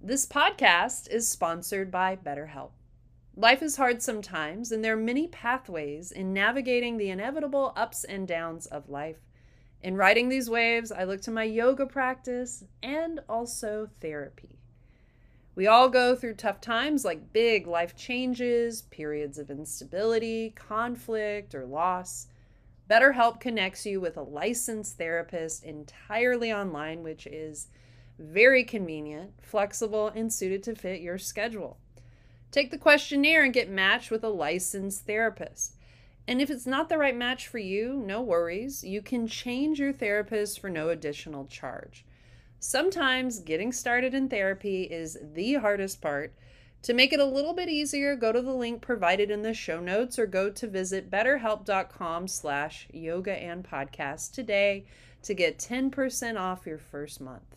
This podcast is sponsored by BetterHelp. Life is hard sometimes, and there are many pathways in navigating the inevitable ups and downs of life. In riding these waves, I look to my yoga practice and also therapy. We all go through tough times like big life changes, periods of instability, conflict, or loss. BetterHelp connects you with a licensed therapist entirely online, which is very convenient, flexible, and suited to fit your schedule. Take the questionnaire and get matched with a licensed therapist. And if it's not the right match for you, no worries. You can change your therapist for no additional charge. Sometimes getting started in therapy is the hardest part. To make it a little bit easier, go to the link provided in the show notes or go to visit betterhelp.com slash yoga and podcast today to get 10% off your first month.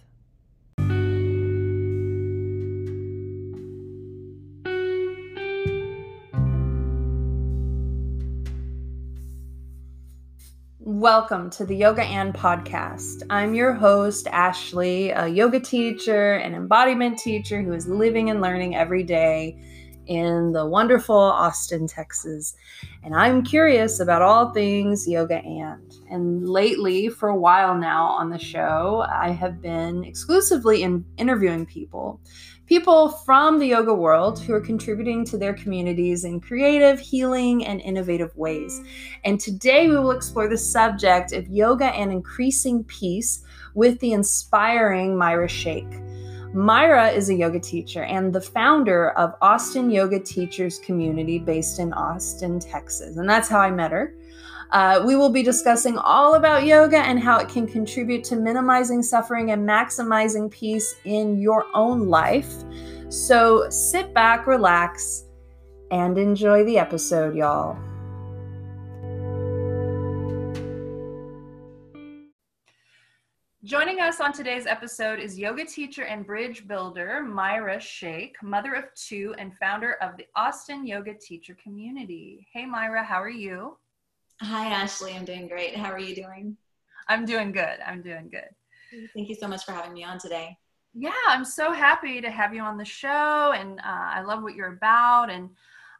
Welcome to the Yoga and Podcast. I'm your host, Ashley, a yoga teacher and embodiment teacher who is living and learning every day in the wonderful Austin, Texas. And I'm curious about all things yoga and. And lately, for a while now on the show, I have been exclusively in interviewing people people from the yoga world who are contributing to their communities in creative, healing, and innovative ways. And today we will explore the subject of yoga and increasing peace with the inspiring Myra Shaikh. Myra is a yoga teacher and the founder of Austin Yoga Teachers Community based in Austin, Texas. And that's how I met her. Uh, we will be discussing all about yoga and how it can contribute to minimizing suffering and maximizing peace in your own life. So sit back, relax, and enjoy the episode, y'all. Joining us on today's episode is yoga teacher and bridge builder Myra Shaikh, mother of two and founder of the Austin Yoga Teacher Community. Hey, Myra, how are you? Hi, Ashley. I'm doing great. How are you doing? I'm doing good. I'm doing good. Thank you so much for having me on today. Yeah, I'm so happy to have you on the show, and uh, I love what you're about. And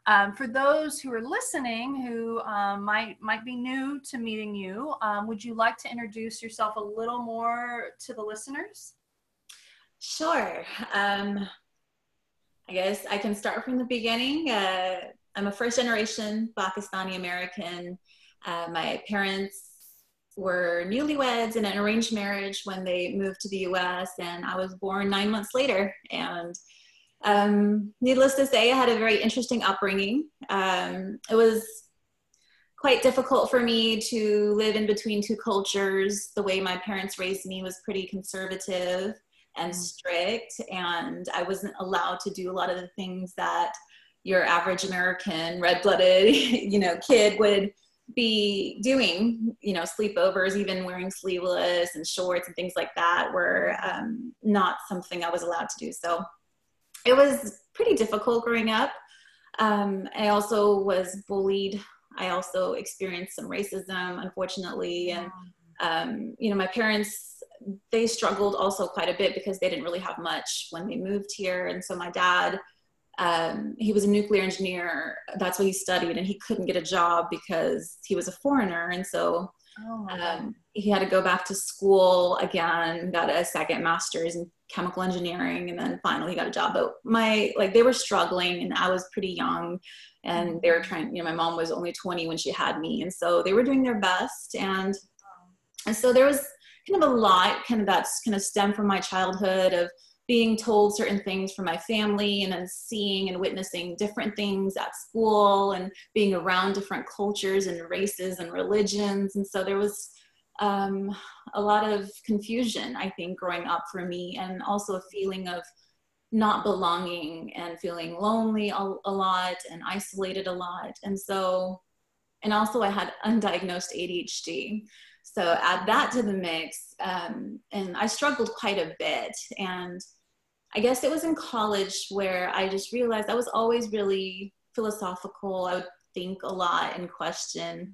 um, for those who are listening who um, might might be new to meeting you, um, would you like to introduce yourself a little more to the listeners? Sure. Um, I guess I can start from the beginning. Uh, I'm a first generation Pakistani American uh, my parents were newlyweds in an arranged marriage when they moved to the US, and I was born nine months later. And um, needless to say, I had a very interesting upbringing. Um, it was quite difficult for me to live in between two cultures. The way my parents raised me was pretty conservative and mm. strict, and I wasn't allowed to do a lot of the things that your average American red-blooded, you know, kid would be doing, you know, sleepovers, even wearing sleeveless and shorts and things like that were um, not something I was allowed to do. So it was pretty difficult growing up. Um, I also was bullied. I also experienced some racism, unfortunately. And, um, you know, my parents, they struggled also quite a bit because they didn't really have much when they moved here. And so my dad, um, he was a nuclear engineer. That's what he studied, and he couldn't get a job because he was a foreigner. And so oh um, he had to go back to school again, got a second master's in chemical engineering, and then finally got a job. But my, like, they were struggling, and I was pretty young, and they were trying, you know, my mom was only 20 when she had me. And so they were doing their best. And, and so there was kind of a lot, kind of that's kind of stemmed from my childhood of, being told certain things from my family and then seeing and witnessing different things at school and being around different cultures and races and religions. And so there was um, a lot of confusion, I think, growing up for me, and also a feeling of not belonging and feeling lonely a, a lot and isolated a lot. And so, and also I had undiagnosed ADHD. So add that to the mix, um, and I struggled quite a bit. And I guess it was in college where I just realized I was always really philosophical. I would think a lot and question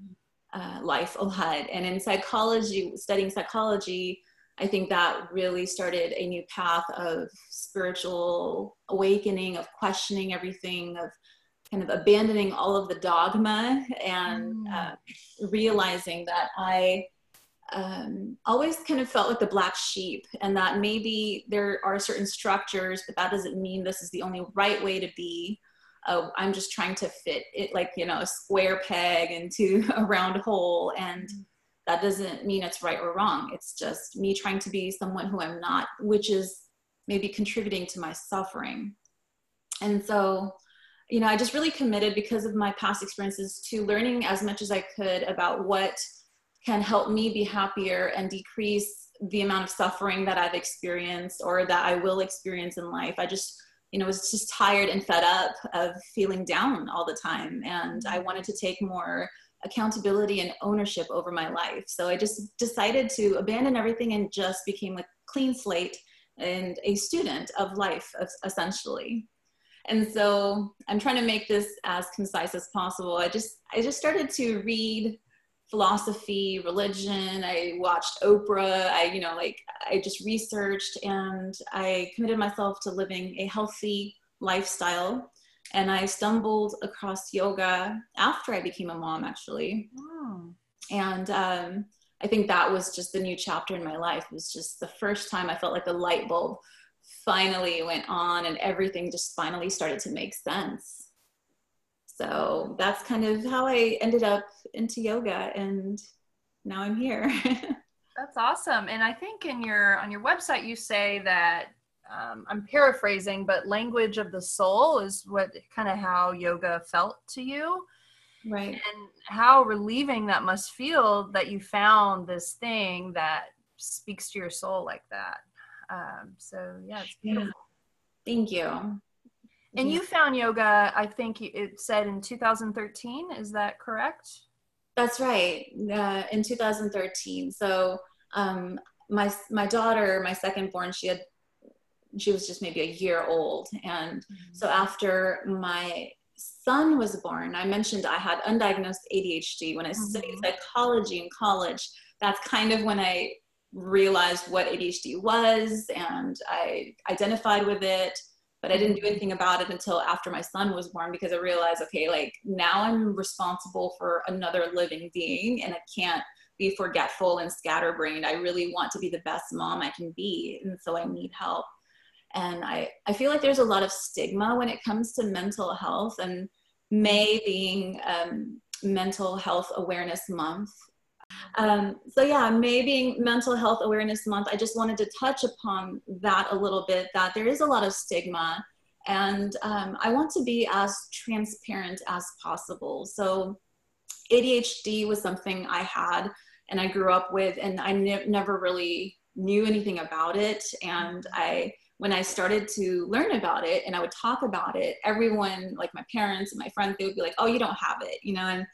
uh, life a lot. And in psychology, studying psychology, I think that really started a new path of spiritual awakening, of questioning everything, of kind of abandoning all of the dogma and mm. uh, realizing that I um, always kind of felt like the black sheep and that maybe there are certain structures, but that doesn't mean this is the only right way to be. Uh, I'm just trying to fit it like, you know, a square peg into a round hole. And that doesn't mean it's right or wrong. It's just me trying to be someone who I'm not, which is maybe contributing to my suffering. And so, you know, I just really committed because of my past experiences to learning as much as I could about what can help me be happier and decrease the amount of suffering that I've experienced or that I will experience in life. I just, you know, was just tired and fed up of feeling down all the time. And I wanted to take more accountability and ownership over my life. So I just decided to abandon everything and just became a clean slate and a student of life, essentially. And so I'm trying to make this as concise as possible. I just I just started to read philosophy, religion. I watched Oprah. I, you know, like I just researched and I committed myself to living a healthy lifestyle. And I stumbled across yoga after I became a mom, actually. Oh. And um, I think that was just the new chapter in my life. It was just the first time I felt like the light bulb finally went on and everything just finally started to make sense so that's kind of how I ended up into yoga and now I'm here. that's awesome. And I think in your on your website you say that um, I'm paraphrasing, but language of the soul is what kind of how yoga felt to you. Right. And how relieving that must feel that you found this thing that speaks to your soul like that. Um, so yeah, it's beautiful. Thank you. And you found yoga, I think it said in 2013. Is that correct? That's right. Uh, in 2013. So um, my my daughter, my second born, she had she was just maybe a year old, and mm-hmm. so after my son was born, I mentioned I had undiagnosed ADHD. When I mm-hmm. studied psychology in college, that's kind of when I realized what ADHD was, and I identified with it but I didn't do anything about it until after my son was born because I realized, okay, like now I'm responsible for another living being and I can't be forgetful and scatterbrained. I really want to be the best mom I can be. And so I need help. And I, I feel like there's a lot of stigma when it comes to mental health and May being um, mental health awareness month um, so yeah, maybe Mental Health Awareness Month, I just wanted to touch upon that a little bit, that there is a lot of stigma and um, I want to be as transparent as possible. So ADHD was something I had and I grew up with and I ne- never really knew anything about it. And I, when I started to learn about it and I would talk about it, everyone, like my parents and my friends, they would be like, oh, you don't have it, you know, and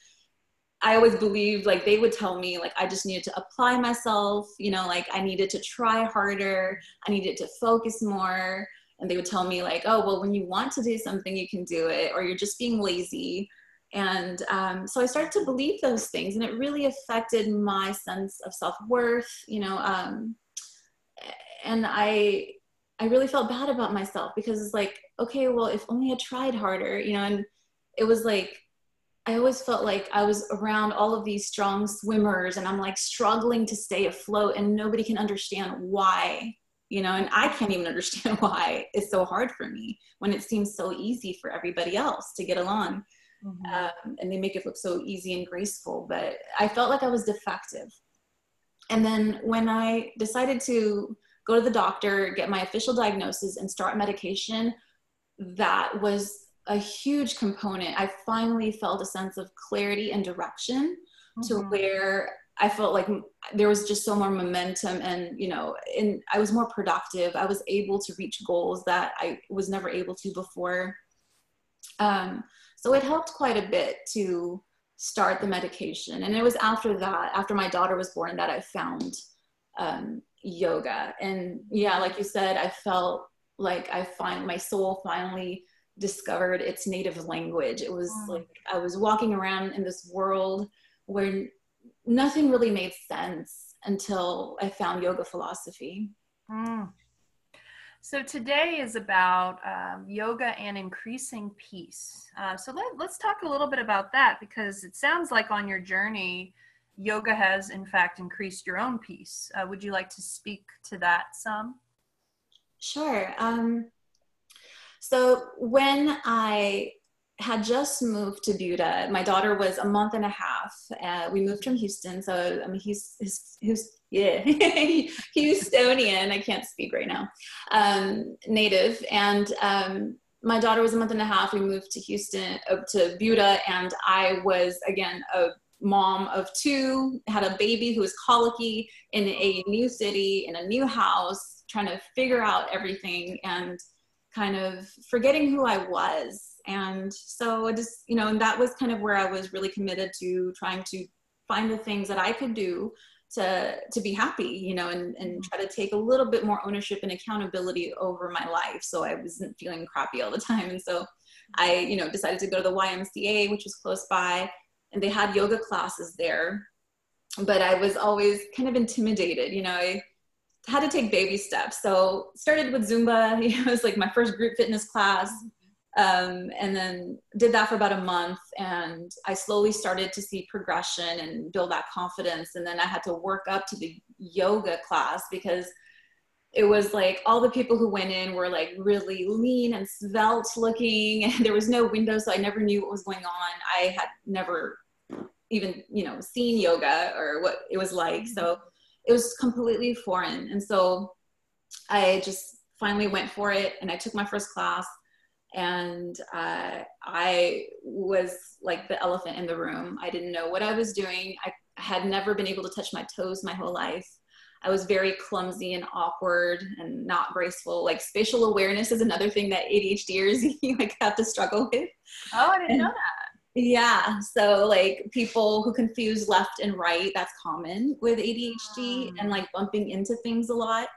I always believed like they would tell me like I just needed to apply myself, you know, like I needed to try harder, I needed to focus more. And they would tell me like, oh, well, when you want to do something, you can do it, or you're just being lazy. And um, so I started to believe those things, and it really affected my sense of self worth, you know. Um, and I, I really felt bad about myself because it's like, okay, well, if only I tried harder, you know. And it was like I always felt like I was around all of these strong swimmers and I'm like struggling to stay afloat and nobody can understand why, you know, and I can't even understand why it's so hard for me when it seems so easy for everybody else to get along. Mm-hmm. Um, and they make it look so easy and graceful, but I felt like I was defective. And then when I decided to go to the doctor, get my official diagnosis, and start medication, that was a huge component. I finally felt a sense of clarity and direction mm-hmm. to where I felt like there was just so more momentum and, you know, and I was more productive. I was able to reach goals that I was never able to before. Um, so it helped quite a bit to start the medication. And it was after that, after my daughter was born, that I found um, yoga. And yeah, like you said, I felt like I find my soul finally discovered its native language. It was mm. like I was walking around in this world where nothing really made sense. until I found yoga philosophy. Mm. So today is about um, yoga and increasing peace. Uh, so let, let's talk a little bit about that because it sounds like on your journey, yoga has in fact increased your own peace. Uh, would you like to speak to that some? Sure. Um, so when I had just moved to Buda. My daughter was a month and a half. Uh, we moved from Houston, so I mean, he's, he's, he's yeah, Houstonian. I can't speak right now. Um, native, and um, my daughter was a month and a half. We moved to Houston, uh, to Buda, and I was again a mom of two. Had a baby who was colicky in a new city, in a new house, trying to figure out everything and kind of forgetting who I was and so I just, you know, and that was kind of where I was really committed to trying to find the things that I could do to to be happy, you know, and, and mm-hmm. try to take a little bit more ownership and accountability over my life. So I wasn't feeling crappy all the time. And so I, you know, decided to go to the YMCA, which was close by, and they had yoga classes there. But I was always kind of intimidated, you know, I had to take baby steps. So started with Zumba. It was like my first group fitness class um, and then did that for about a month and i slowly started to see progression and build that confidence and then i had to work up to the yoga class because it was like all the people who went in were like really lean and svelte looking and there was no window so i never knew what was going on i had never even you know seen yoga or what it was like so it was completely foreign and so i just finally went for it and i took my first class and uh, I was like the elephant in the room. I didn't know what I was doing. I had never been able to touch my toes my whole life. I was very clumsy and awkward and not graceful. Like spatial awareness is another thing that ADHDers like have to struggle with. Oh, I didn't and, know that. Yeah. So like people who confuse left and right, that's common with ADHD um. and like bumping into things a lot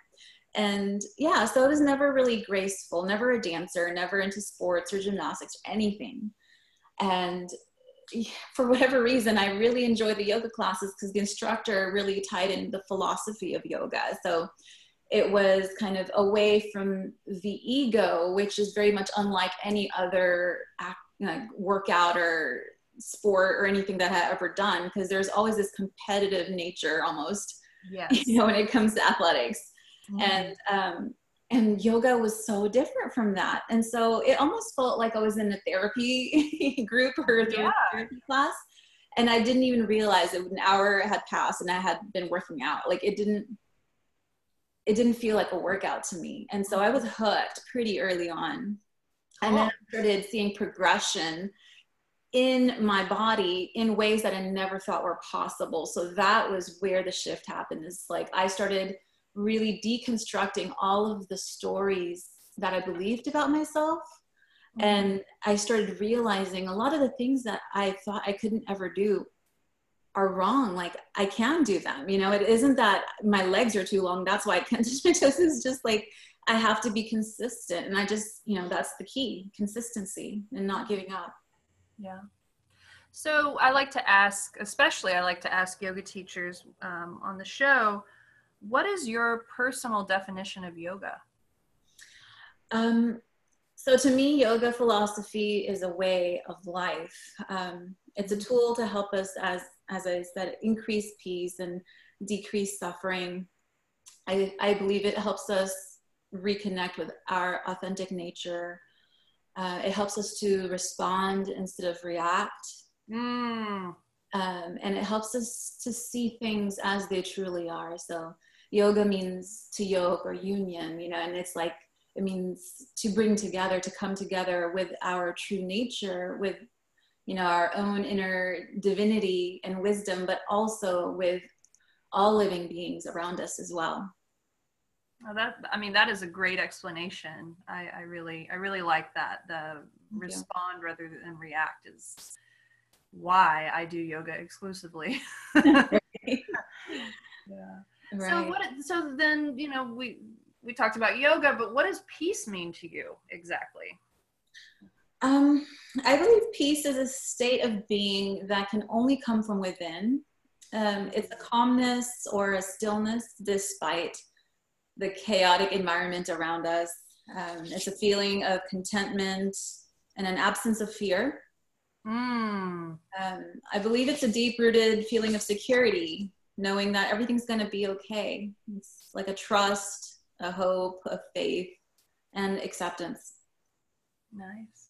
and yeah so i was never really graceful never a dancer never into sports or gymnastics or anything and for whatever reason i really enjoy the yoga classes because the instructor really tied in the philosophy of yoga so it was kind of away from the ego which is very much unlike any other act, like workout or sport or anything that i had ever done because there's always this competitive nature almost yes. you know when it comes to athletics mm-hmm. and um, and yoga was so different from that and so it almost felt like i was in a therapy group or a yeah. therapy class and i didn't even realize it an hour had passed and i had been working out like it didn't it didn't feel like a workout to me and so i was hooked pretty early on and then i started seeing progression in my body in ways that i never thought were possible so that was where the shift happened is like i started really deconstructing all of the stories that I believed about myself. Mm-hmm. And I started realizing a lot of the things that I thought I couldn't ever do are wrong. Like I can do them. You know, it isn't that my legs are too long. That's why I can't touch my toes. It's just like I have to be consistent. And I just, you know, that's the key consistency and not giving up. Yeah. So I like to ask, especially I like to ask yoga teachers um, on the show, what is your personal definition of yoga? Um, so to me, yoga philosophy is a way of life. Um, it's a tool to help us, as as I said, increase peace and decrease suffering. I, I believe it helps us reconnect with our authentic nature. Uh, it helps us to respond instead of react. Mm. Um, and it helps us to see things as they truly are. So yoga means to yoke or union, you know, and it's like it means to bring together, to come together with our true nature, with you know our own inner divinity and wisdom, but also with all living beings around us as well. Well, that I mean that is a great explanation. I, I really I really like that. The respond rather than react is why I do yoga exclusively. yeah. Right. So what? So then you know we we talked about yoga, but what does peace mean to you exactly? Um, I believe peace is a state of being that can only come from within. Um, it's a calmness or a stillness despite the chaotic environment around us. Um, it's a feeling of contentment and an absence of fear. Mm. Um, I believe it's a deep rooted feeling of security, knowing that everything's going to be okay. It's like a trust, a hope, a faith, and acceptance. Nice.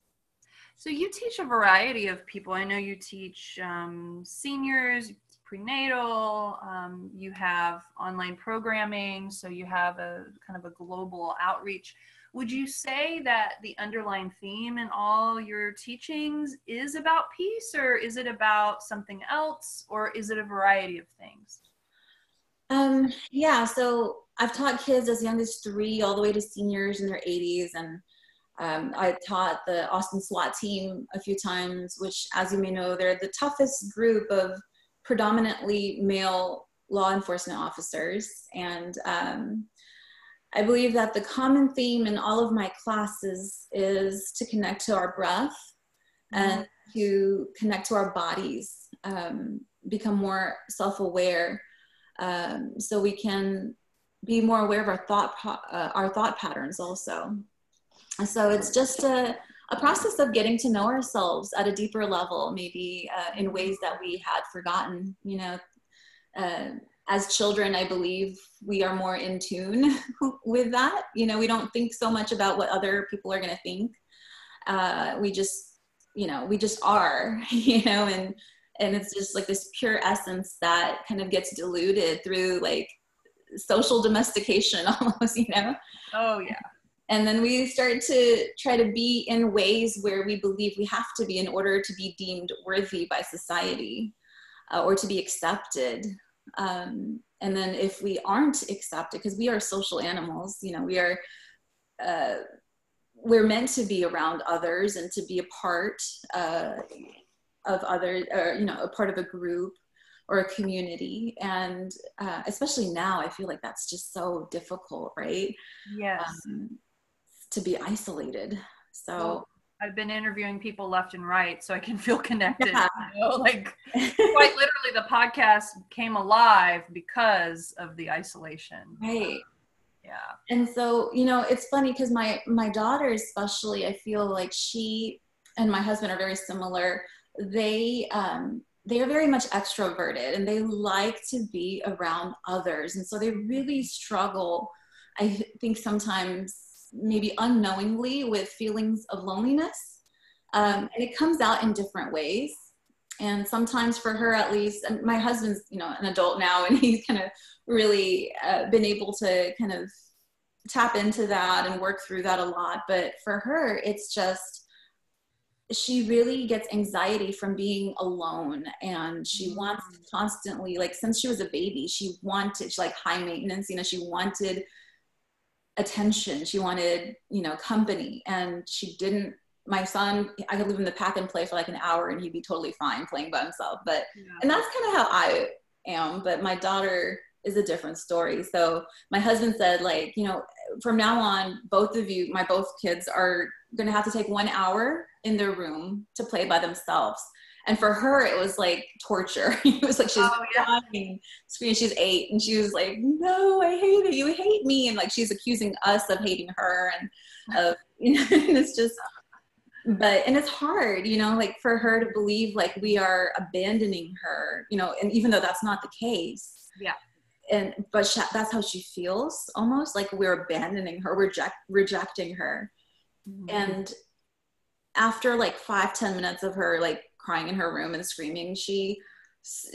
So you teach a variety of people. I know you teach um, seniors, prenatal, um, you have online programming, so you have a kind of a global outreach. Would you say that the underlying theme in all your teachings is about peace, or is it about something else, or is it a variety of things? Um, yeah, so I've taught kids as young as three all the way to seniors in their 80s, and um, I taught the Austin SWAT team a few times, which, as you may know, they're the toughest group of predominantly male law enforcement officers. And um, I believe that the common theme in all of my classes is to connect to our breath mm-hmm. and to connect to our bodies, um, become more self aware, um, so we can be more aware of our thought, uh, our thought patterns also. So it's just a, a process of getting to know ourselves at a deeper level, maybe uh, in ways that we had forgotten. You know, uh, as children, I believe we are more in tune with that. You know, we don't think so much about what other people are going to think. Uh, we just, you know, we just are. You know, and and it's just like this pure essence that kind of gets diluted through like social domestication almost. You know. Oh yeah and then we start to try to be in ways where we believe we have to be in order to be deemed worthy by society uh, or to be accepted. Um, and then if we aren't accepted because we are social animals you know we are uh, we're meant to be around others and to be a part uh, of other or you know a part of a group or a community. And uh, especially now i feel like that's just so difficult right? Yes. Um, to be isolated. So well, I've been interviewing people left and right so I can feel connected. Yeah. You know? Like quite literally the podcast came alive because of the isolation. Right. Yeah. And so, you know, it's funny because my my daughter especially, I feel like she and my husband are very similar. They um they are very much extroverted and they like to be around others. And so they really struggle, I think sometimes maybe unknowingly with feelings of loneliness. Um, and it comes out in different ways. And sometimes for her, at least, and my husband's, you know, an adult now, and he's kind of really uh, been able to kind of tap into that and work through that a lot. But for her, it's just, she really gets anxiety from being alone and she mm-hmm. wants constantly like since she was a baby she wanted she like high maintenance you know she wanted attention. She wanted you know company. And she didn't my son i could leave him the pack and play for like an hour and he'd be totally fine playing by himself. But yeah. and that's kind of how i am but my daughter is a different story. So my husband said like you know from now on both of you my both kids are going to have to take one hour in their room to play by themselves and for her, it was like torture. it was like she's oh, yeah. crying, screaming. She's eight, and she was like, "No, I hate it. You hate me." And like she's accusing us of hating her, and of you know, and it's just. But and it's hard, you know, like for her to believe like we are abandoning her, you know, and even though that's not the case. Yeah. And but she, that's how she feels, almost like we're abandoning her, reject rejecting her, mm-hmm. and after like five ten minutes of her like crying in her room and screaming she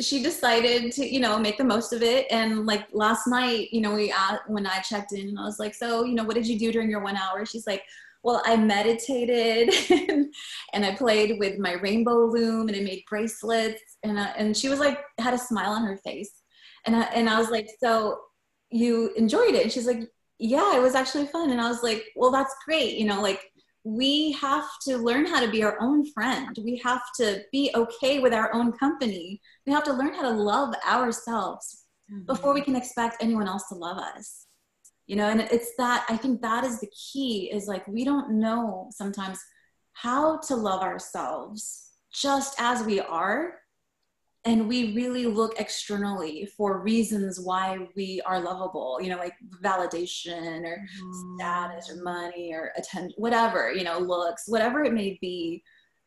she decided to you know make the most of it. And like last night you know we uh, when i checked in i was like so you know what did you do during your one hour? She's like well i meditated and i played with my rainbow loom and i made bracelets. And uh, and she was like had a smile on her face. And I, and I was like so you enjoyed it? And she's like yeah it was actually fun. And i was like well that's great you know like we have to learn how to be our own friend. We have to be okay with our own company. We have to learn how to love ourselves mm-hmm. before we can expect anyone else to love us. You know, and it's that I think that is the key is like we don't know sometimes how to love ourselves just as we are and we really look externally for reasons why we are lovable you know like validation or mm-hmm. status or money or attention whatever you know looks whatever it may be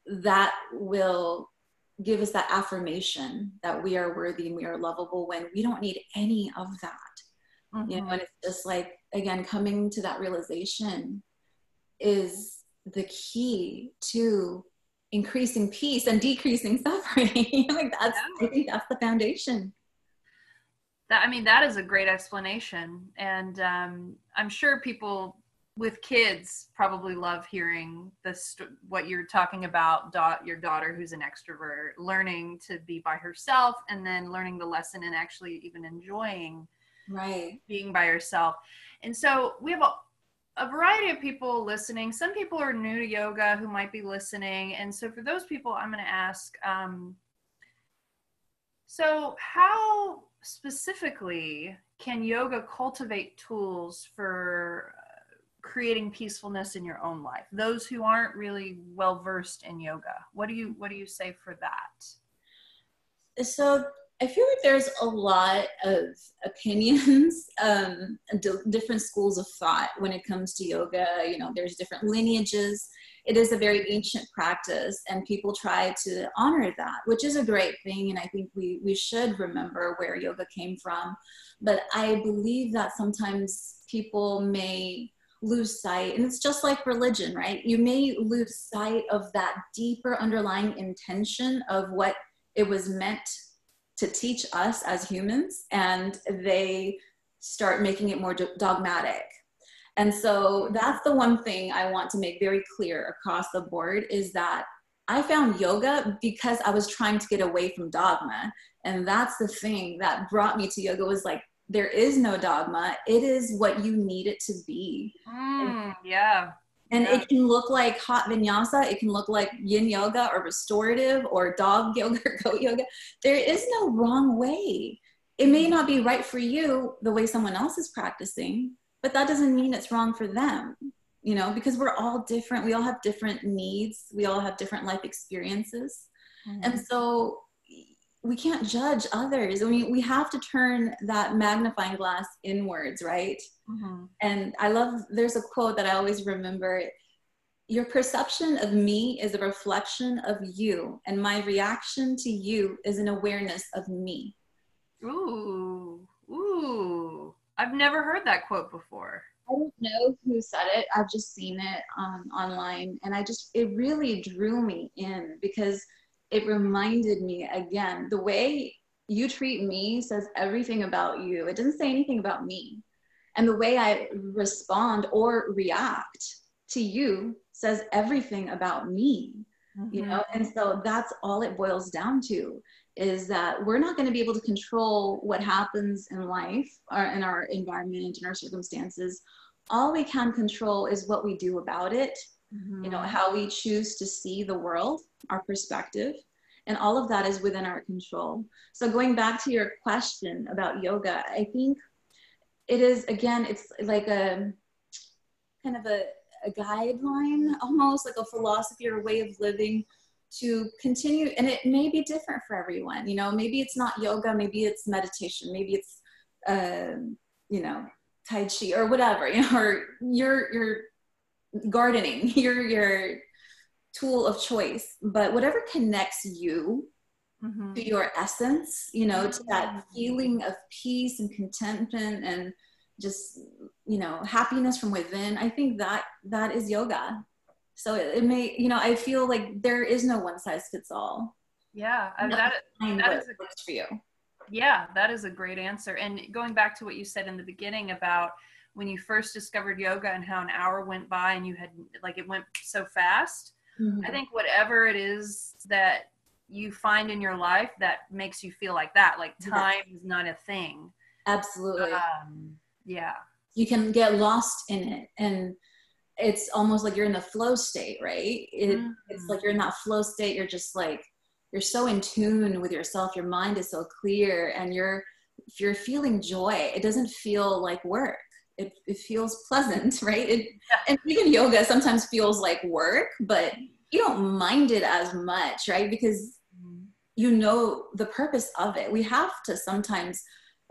that will give us that affirmation that we are worthy and we are lovable when we don't need any of that mm-hmm. you know and it's just like again coming to that realization is the key to increasing peace and decreasing suffering. Like that's yeah. i think that's the foundation. That i mean that is a great explanation. And um, i'm sure people with kids probably love hearing this what you're talking about da- your daughter who's an extrovert learning to be by herself and then learning the lesson and actually even enjoying right. being by herself. And so we have a, a variety of people listening. Some people are new to yoga who might be listening. And so for those people i'm going to ask um, so how specifically can yoga cultivate tools for creating peacefulness in your own life? Those who aren't really well versed in yoga what do you what do you say for that? So i feel like there's a lot of opinions um, different schools of thought when it comes to yoga you know there's different lineages. It is a very ancient practice and people try to honor that which is a great thing and i think we we should remember where yoga came from. But i believe that sometimes people may lose sight and it's just like religion right? You may lose sight of that deeper underlying intention of what it was meant to teach us as humans and they start making it more dogmatic. And so that's the one thing i want to make very clear across the board is that i found yoga because i was trying to get away from dogma. And that's the thing that brought me to yoga was like there is no dogma. It is what you need it to be. Mm, yeah and yeah. it can look like hot vinyasa it can look like yin yoga or restorative or dog yoga or goat yoga. There is no wrong way. It may not be right for you the way someone else is practicing but that doesn't mean it's wrong for them you know because we're all different. We all have different needs. We all have different life experiences. Mm-hmm. and so we can't judge others. I mean, we have to turn that magnifying glass inwards, right? Mm-hmm. And I love, there's a quote that I always remember Your perception of me is a reflection of you, and my reaction to you is an awareness of me. Ooh, ooh. I've never heard that quote before. I don't know who said it. I've just seen it um, online, and I just, it really drew me in because it reminded me again the way you treat me says everything about you. It doesn't say anything about me. And the way I respond or react to you says everything about me. Mm-hmm. You know, and so that's all it boils down to is that we're not going to be able to control what happens in life or in our environment and our circumstances. All we can control is what we do about it mm-hmm. you know how we choose to see the world our perspective and all of that is within our control so going back to your question about yoga i think it is again it's like a kind of a, a guideline almost like a philosophy or a way of living to continue and it may be different for everyone you know maybe it's not yoga maybe it's meditation maybe it's uh, you know tai chi or whatever you know or your your gardening you're your tool of choice. But whatever connects you mm-hmm. to your essence you know to that mm-hmm. feeling of peace and contentment and just you know happiness from within i think that that is yoga. So it, it may you know i feel like there is no one size fits all. Yeah and that, that is a, works for you. Yeah that is a great answer. And going back to what you said in the beginning about when you first discovered yoga and how an hour went by and you had like it went so fast mm-hmm. i think whatever it is that you find in your life that makes you feel like that like time yeah. is not a thing absolutely um, yeah you can get lost in it and it's almost like you're in the flow state right it, mm-hmm. it's like you're in that flow state you're just like you're so in tune with yourself your mind is so clear and you're if you're feeling joy it doesn't feel like work it, it feels pleasant, right? It, yeah. And even yoga sometimes feels like work, but you don't mind it as much, right? Because you know the purpose of it we have to sometimes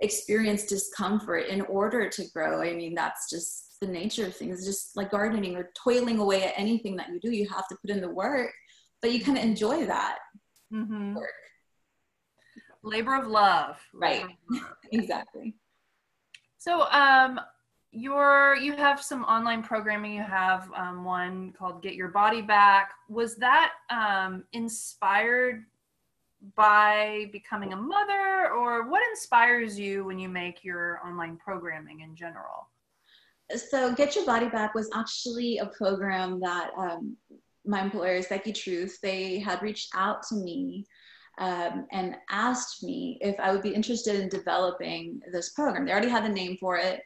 experience discomfort in order to grow i mean that's just the nature of things just like gardening or toiling away at anything that you do you have to put in the work but you kind of enjoy that mm-hmm. work labor of love right exactly so um your you have some online programming. You have um, one called get your body back. Was that um, inspired by becoming a mother or what inspires you when you make your online programming in general? So get your body back was actually a program that um, my employer Becky Truth they had reached out to me um, and asked me if i would be interested in developing this program. They already had the name for it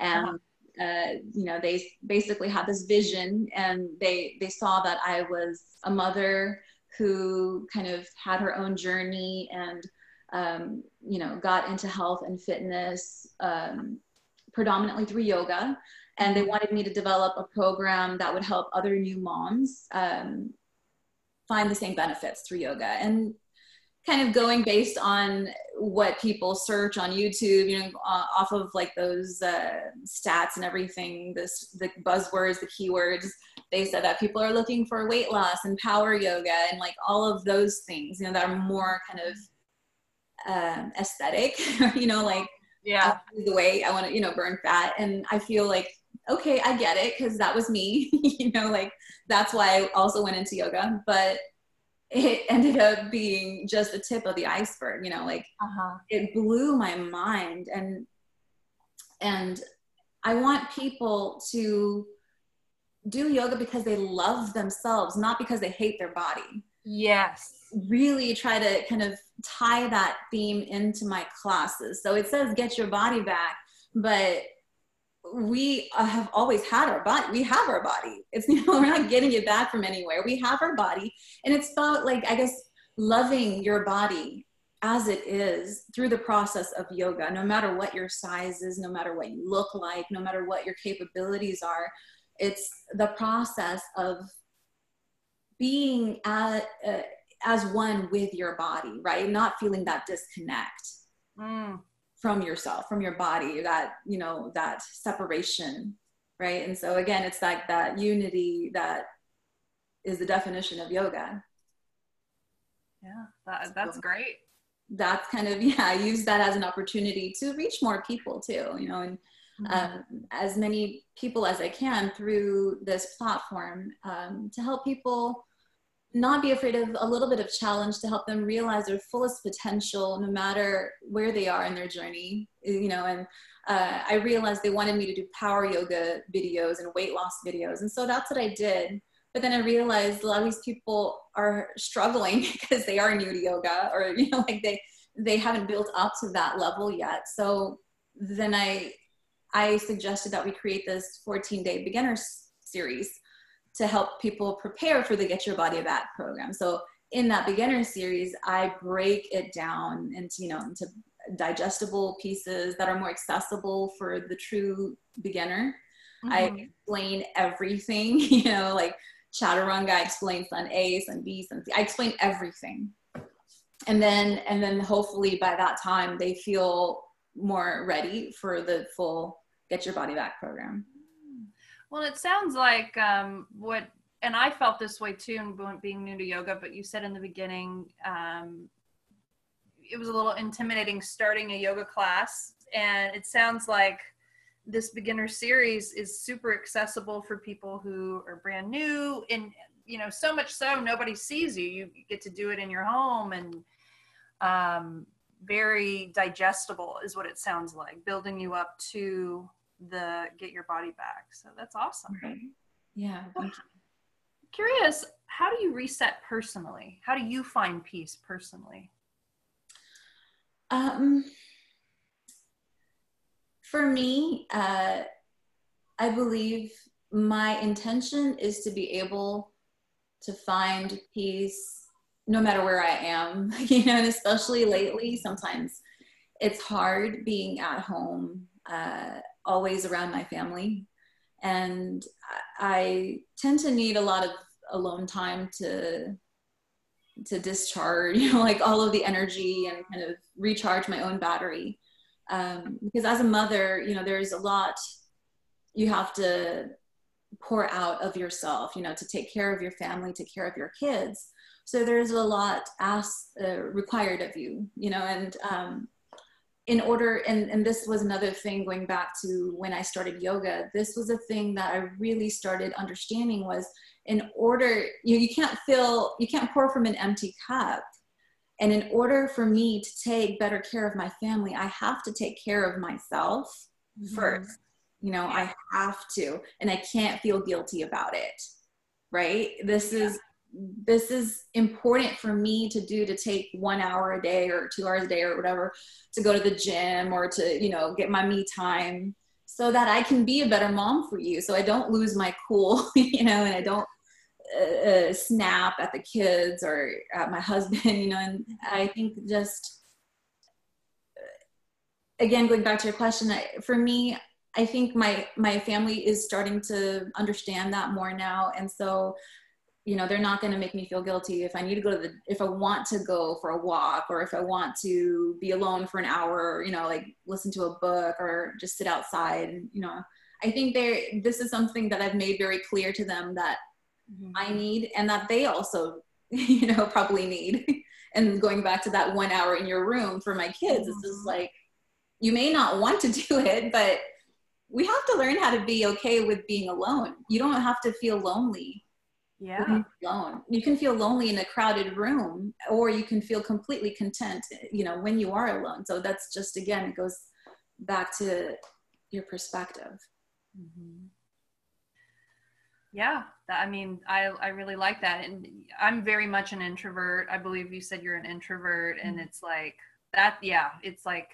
and uh-huh. uh, you know they basically had this vision and they they saw that i was a mother who kind of had her own journey and um, you know got into health and fitness um, predominantly through yoga. And they wanted me to develop a program that would help other new moms um, find the same benefits through yoga. And kind of going based on what people search on YouTube, you know, uh, off of like those uh, stats and everything, this the buzzwords, the keywords. They said that people are looking for weight loss and power yoga and like all of those things, you know, that are more kind of um, aesthetic, you know, like yeah, the way I want to, you know, burn fat. And I feel like okay, I get it because that was me, you know, like that's why I also went into yoga, but it ended up being just the tip of the iceberg you know like uh-huh. it blew my mind. And and i want people to do yoga because they love themselves not because they hate their body. Yes. Really try to kind of tie that theme into my classes. So it says get your body back but we have always had our body. We have our body. It's you know we're not getting it back from anywhere. We have our body, and it's about like I guess loving your body as it is through the process of yoga. No matter what your size is, no matter what you look like, no matter what your capabilities are, it's the process of being at, uh, as one with your body, right? Not feeling that disconnect. Mm from yourself from your body that you know that separation right? And so again it's like that unity that is the definition of yoga. Yeah that, that's so great. that's kind of yeah i use that as an opportunity to reach more people too you know and mm-hmm. um, as many people as i can through this platform um, to help people not be afraid of a little bit of challenge to help them realize their fullest potential no matter where they are in their journey you know and uh, i realized they wanted me to do power yoga videos and weight loss videos and so that's what i did. But then i realized a lot of these people are struggling because they are new to yoga or you know like they they haven't built up to that level yet. So then i i suggested that we create this 14 day beginners series to help people prepare for the Get Your Body Back program. So in that beginner series, I break it down into, you know, into digestible pieces that are more accessible for the true beginner. Mm-hmm. I explain everything, you know, like Chaturanga explains Sun A, Sun B, Sun C. I explain everything. And then and then hopefully by that time they feel more ready for the full Get Your Body Back program. Well, it sounds like um, what, and I felt this way too, being new to yoga. But you said in the beginning, um, it was a little intimidating starting a yoga class, and it sounds like this beginner series is super accessible for people who are brand new, and you know, so much so nobody sees you. You get to do it in your home, and um, very digestible is what it sounds like, building you up to the get your body back. So that's awesome. Right. Yeah. Curious, how do you reset personally? How do you find peace personally? Um, for me, uh, I believe my intention is to be able to find peace no matter where I am, you know, and especially lately, sometimes it's hard being at home. Uh, always around my family. And I tend to need a lot of alone time to to discharge, you know, like all of the energy and kind of recharge my own battery. Um, because as a mother, you know, there's a lot you have to pour out of yourself, you know, to take care of your family, take care of your kids. So there's a lot asked, uh, required of you, you know, and um, in order, and, and this was another thing going back to when I started yoga, this was a thing that I really started understanding was in order, you, you can't fill, you can't pour from an empty cup. And in order for me to take better care of my family, I have to take care of myself mm-hmm. first you know i have to and i can't feel guilty about it right this yeah. is this is important for me to do to take one hour a day or two hours a day or whatever to go to the gym or to you know get my me time so that i can be a better mom for you. So i don't lose my cool you know and i don't uh, uh, snap at the kids or at my husband you know and i think just uh, again going back to your question for me I think my my family is starting to understand that more now, and so you know they're not going to make me feel guilty if I need to go to the if I want to go for a walk or if I want to be alone for an hour, or, you know, like listen to a book or just sit outside. And, you know, I think they this is something that I've made very clear to them that mm-hmm. I need and that they also you know probably need. and going back to that one hour in your room for my kids, mm-hmm. it's just mm-hmm. like you may not want to do it, but we have to learn how to be okay with being alone. You don't have to feel lonely. Yeah. Alone. You can feel lonely in a crowded room or you can feel completely content, you know, when you are alone. So that's just, again, it goes back to your perspective. Mm-hmm. Yeah, that, I mean, I I really like that, and I'm very much an introvert. I believe you said you're an introvert, and mm-hmm. it's like that. Yeah, it's like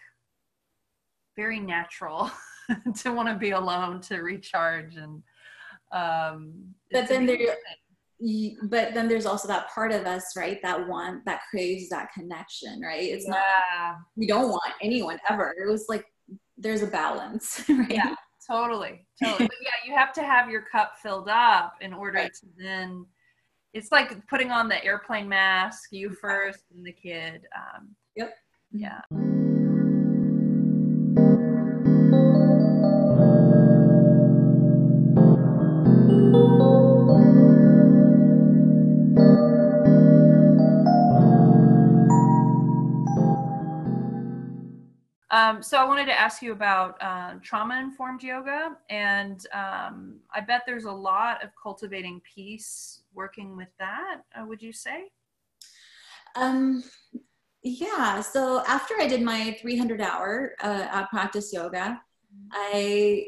very natural to want to be alone to recharge and um but then there but then there's also that part of us right that want, that craves that connection right? It's yeah. not we don't want anyone ever. It was like there's a balance right? Yeah totally totally. But yeah you have to have your cup filled up in order right. to then it's like putting on the airplane mask you first and the kid um yep. yeah Um, so I wanted to ask you about uh, trauma-informed yoga, and um, I bet there's a lot of cultivating peace working with that. Uh, would you say? Um, yeah. So after I did my 300 hour uh, practice yoga, I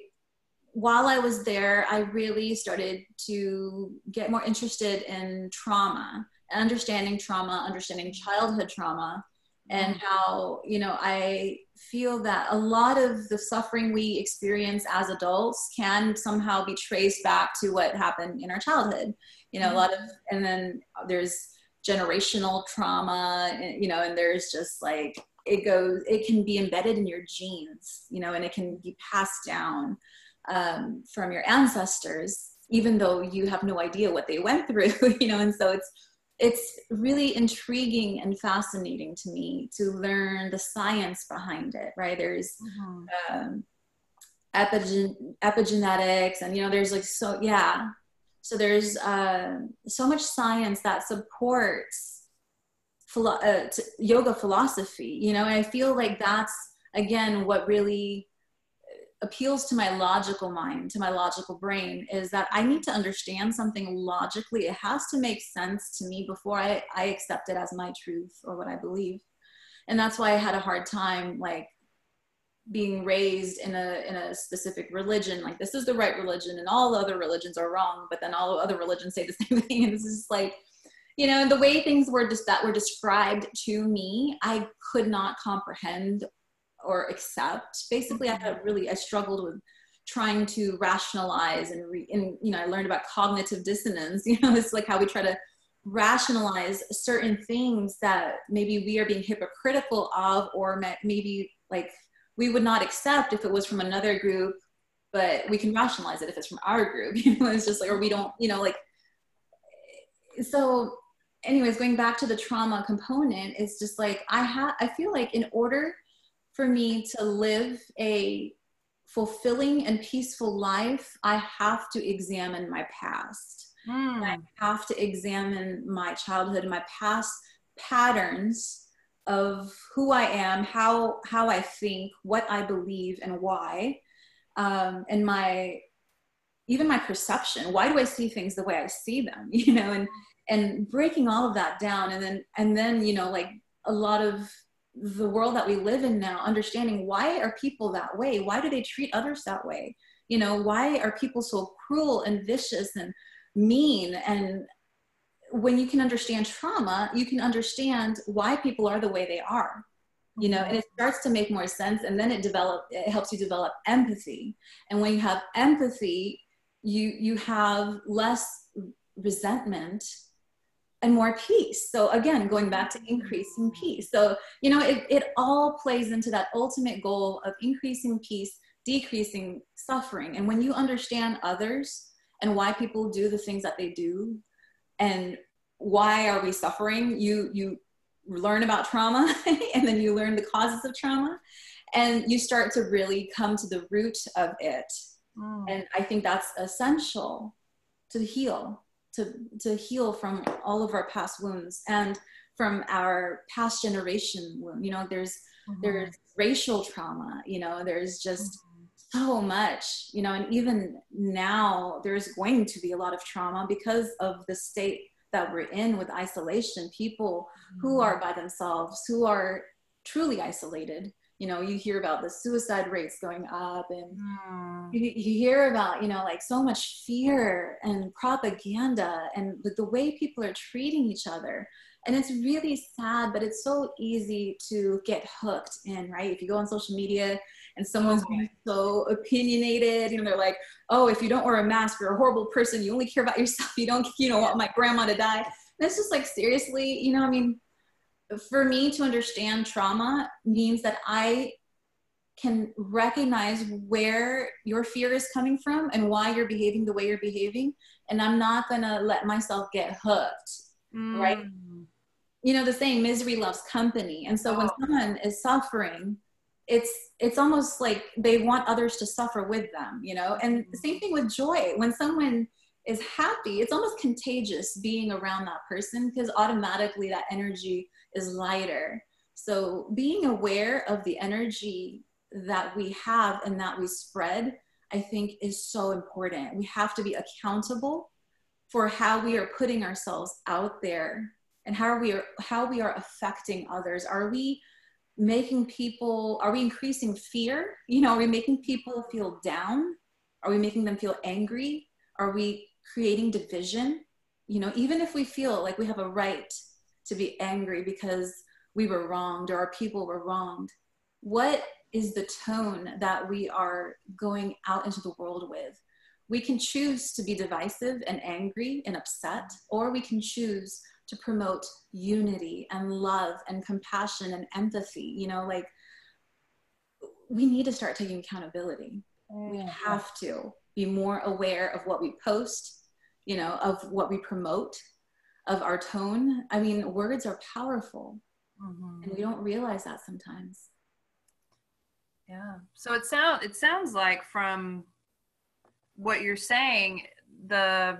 while I was there, I really started to get more interested in trauma, understanding trauma, understanding childhood trauma, and mm-hmm. how you know I feel that a lot of the suffering we experience as adults can somehow be traced back to what happened in our childhood you know a lot of mm-hmm. and then there's generational trauma you know and there's just like it goes it can be embedded in your genes you know and it can be passed down um, from your ancestors even though you have no idea what they went through you know and so it's it's really intriguing and fascinating to me to learn the science behind it right there's mm-hmm. um, epigen- epigenetics and you know there's like so yeah so there's uh, so much science that supports philo- uh, yoga philosophy you know and i feel like that's again what really appeals to my logical mind, to my logical brain, is that I need to understand something logically. It has to make sense to me before I, I accept it as my truth or what I believe. And that's why I had a hard time like being raised in a in a specific religion. Like this is the right religion and all other religions are wrong, but then all other religions say the same thing. And this is like you know the way things were just that were described to me i could not comprehend or accept. Basically, I had mm-hmm. really I struggled with trying to rationalize and, re, and you know I learned about cognitive dissonance. You know, it's like how we try to rationalize certain things that maybe we are being hypocritical of, or maybe like we would not accept if it was from another group, but we can rationalize it if it's from our group. You know, it's just like or we don't. You know, like so anyways, going back to the trauma component, it's just like I have. I feel like in order for me to live a fulfilling and peaceful life, I have to examine my past. Mm. I have to examine my childhood, my past patterns of who I am, how how I think, what I believe, and why, um, and my even my perception. Why do I see things the way I see them? You know, and and breaking all of that down, and then and then you know, like a lot of the world that we live in now, understanding why are people that way? Why do they treat others that way? You know, why are people so cruel and vicious and mean and when you can understand trauma, you can understand why people are the way they are. You know, and it starts to make more sense, and then it develop. It helps you develop empathy, and when you have empathy, you you have less resentment and more peace. So again, going back to increasing peace. So you know, it it all plays into that ultimate goal of increasing peace, decreasing suffering. And when you understand others and why people do the things that they do, and why are we suffering you you learn about trauma and then you learn the causes of trauma and you start to really come to the root of it mm. and i think that's essential to heal to to heal from all of our past wounds and from our past generation wound you know there's mm-hmm. there's racial trauma you know there's just mm-hmm. so much you know and even now there's going to be a lot of trauma because of the state that we're in with isolation people mm-hmm. who are by themselves who are truly isolated you know you hear about the suicide rates going up and mm. you, you, hear about you know like so much fear and propaganda and the, the way people are treating each other. And it's really sad but it's so easy to get hooked in right? If you go on social media and someone's being so opinionated and they're like oh if you don't wear a mask you're a horrible person. You only care about yourself. You don't you know want my grandma to die. And it's just like seriously you know i mean for me to understand trauma means that i can recognize where your fear is coming from and why you're behaving the way you're behaving and i'm not going to let myself get hooked mm. right? You know the saying misery loves company. And so oh. when someone is suffering it's it's almost like they want others to suffer with them you know? And the same thing with joy. When someone is happy it's almost contagious being around that person because automatically that energy is lighter. So being aware of the energy that we have and that we spread i think is so important. We have to be accountable for how we are putting ourselves out there and how we are how we are affecting others. Are we making people are we increasing fear? You know are we making people feel down? Are we making them feel angry? Are we creating division? You know even if we feel like we have a right to be angry because we were wronged or our people were wronged. What is the tone that we are going out into the world with? We can choose to be divisive and angry and upset or we can choose to promote unity and love and compassion and empathy you know like we need to start taking accountability. Mm. we have to be more aware of what we post you know of what we promote of our tone. I mean words are powerful mm-hmm. and we don't realize that sometimes. Yeah. So it sounds it sounds like from what you're saying the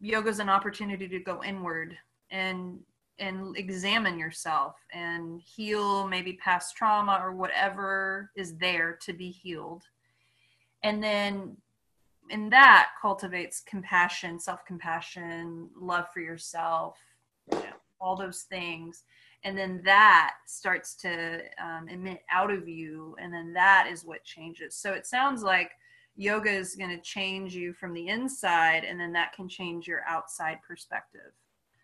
yoga is an opportunity to go inward and and examine yourself and heal maybe past trauma or whatever is there to be healed. And then in that cultivates compassion self-compassion love for yourself you know, all those things. And then that starts to um, emit out of you and then that is what changes. So it sounds like yoga is going to change you from the inside and then that can change your outside perspective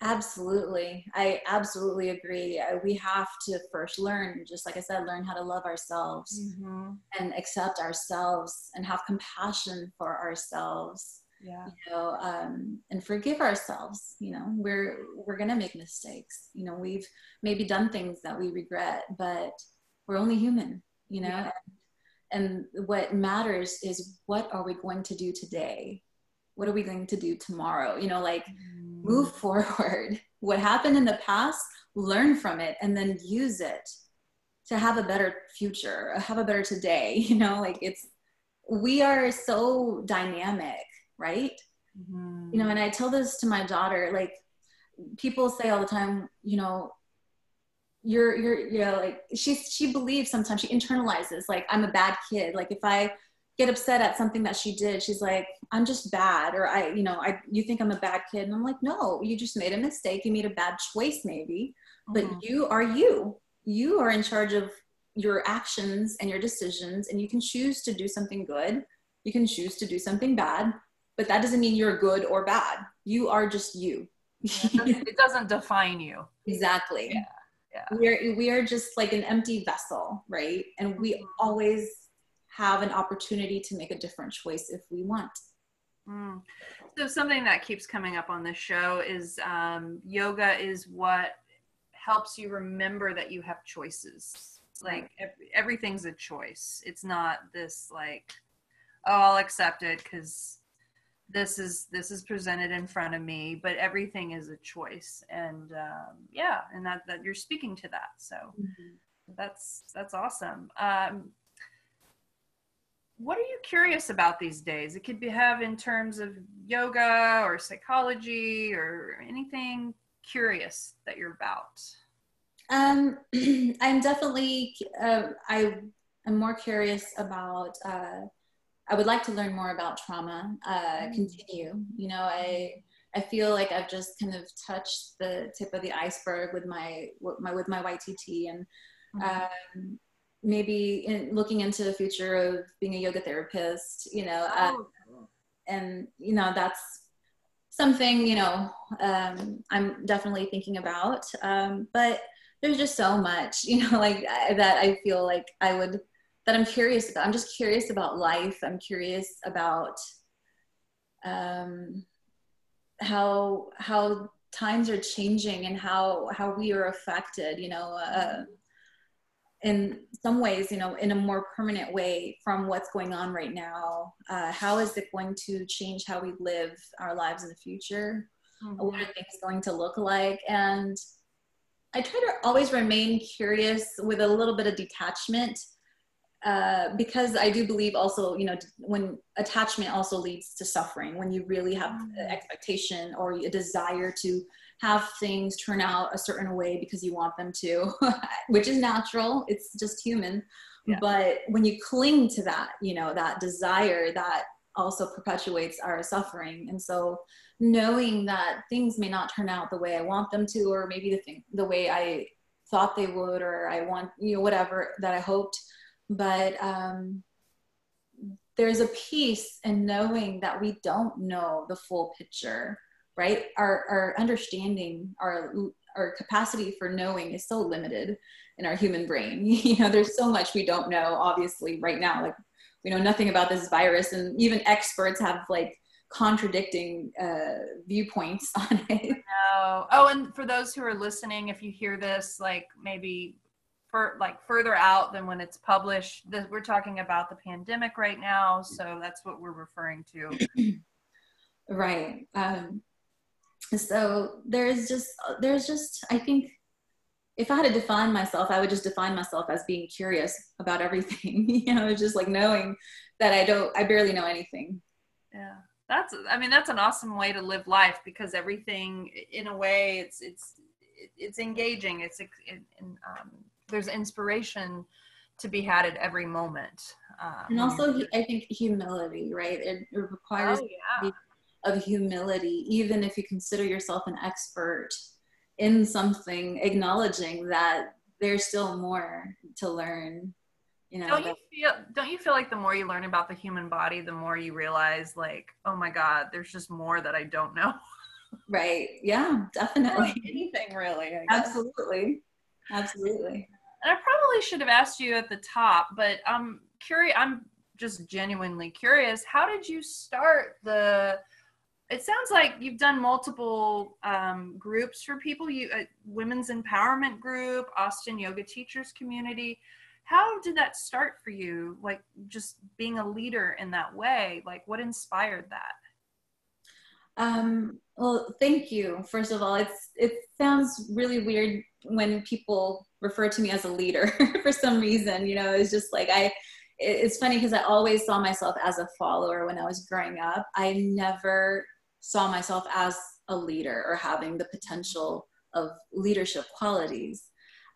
Absolutely. I absolutely agree. We have to first learn, just like I said, learn how to love ourselves mm-hmm. and accept ourselves and have compassion for ourselves. Yeah. You know, um, and forgive ourselves. You know, we're we're gonna make mistakes. You know, we've maybe done things that we regret, but we're only human. You know, yeah. and, and what matters is what are we going to do today? What are we going to do tomorrow? You know, like mm move forward what happened in the past, learn from it, and then use it to have a better future, have a better today. You know, like it's, we are so dynamic, right? Mm-hmm. You know, and I tell this to my daughter, like, people say all the time, you know, you're you're you know like she she believes sometimes she internalizes like I'm a bad kid. Like if I get upset at something that she did, she's like, I'm just bad, or I, you know, I you think I'm a bad kid. And I'm like, no, you just made a mistake. You made a bad choice, maybe, but mm-hmm. you are you. You are in charge of your actions and your decisions, and you can choose to do something good. You can choose to do something bad, but that doesn't mean you're good or bad. You are just you. it, doesn't, it doesn't define you. Exactly. Yeah. Yeah. We are we are just like an empty vessel, right? And we mm-hmm. always have an opportunity to make a different choice if we want. Mm. So something that keeps coming up on this show is um, yoga is what helps you remember that you have choices. Like everything's a choice. It's not this like, oh, I'll accept it because this is this is presented in front of me but everything is a choice and um, yeah and that that you're speaking to that so mm-hmm. that's that's awesome um, what are you curious about these days it could be have in terms of yoga or psychology or anything curious that you're about um, i'm definitely uh, i am more curious about uh, I would like to learn more about trauma. Uh, mm. Continue. You know, I I feel like I've just kind of touched the tip of the iceberg with my with my with my YTT and. Mm-hmm. Um, maybe in looking into the future of being a yoga therapist, you know, uh, oh, and you know that's something you know um, I'm definitely thinking about. Um, but there's just so much, you know, like that I feel like I would that I'm curious about. I'm just curious about life. I'm curious about um, how how times are changing and how how we are affected. You know, uh, in some ways, you know, in a more permanent way from what's going on right now. Uh, how is it going to change how we live our lives in the future? Mm-hmm. What are things going to look like? And I try to always remain curious with a little bit of detachment uh, because I do believe also, you know, when attachment also leads to suffering, when you really have mm-hmm. expectation or a desire to have things turn out a certain way because you want them to, which is natural, it's just human. Yeah. But when you cling to that, you know, that desire, that also perpetuates our suffering. And so knowing that things may not turn out the way I want them to, or maybe the thing, the way I thought they would, or I want, you know, whatever that I hoped, but um, there's a peace in knowing that we don't know the full picture right our, our understanding our our capacity for knowing is so limited in our human brain you know there's so much we don't know obviously right now like we know nothing about this virus and even experts have like contradicting uh, viewpoints on it. No. Oh, and for those who are listening, if you hear this, like maybe for like further out than when it's published. The, we're talking about the pandemic right now, so that's what we're referring to. right. Um, so there's just there's just I think if I had to define myself, I would just define myself as being curious about everything. you know, just like knowing that I don't, I barely know anything. Yeah, that's. I mean, that's an awesome way to live life because everything, in a way, it's it's it's engaging. It's it, um, there's inspiration to be had at every moment. Um, and also, I think humility, right? It, requires oh, yeah. Of humility, even if you consider yourself an expert in something, acknowledging that there's still more to learn. You know, don't you feel don't you feel like the more you learn about the human body, the more you realize, like, oh my God, there's just more that I don't know. Right. Yeah, definitely. anything really. Absolutely. Absolutely and I probably should have asked you at the top, but I'm curious. I'm just genuinely curious. How did you start the? It sounds like you've done multiple um, groups for people. You uh, women's empowerment group, Austin Yoga Teachers Community. How did that start for you? Like just being a leader in that way. Like what inspired that? Um, well, thank you. First of all, it's it sounds really weird when people refer to me as a leader for some reason. You know, it's just like I. It's funny because I always saw myself as a follower when I was growing up. I never saw myself as a leader or having the potential of leadership qualities.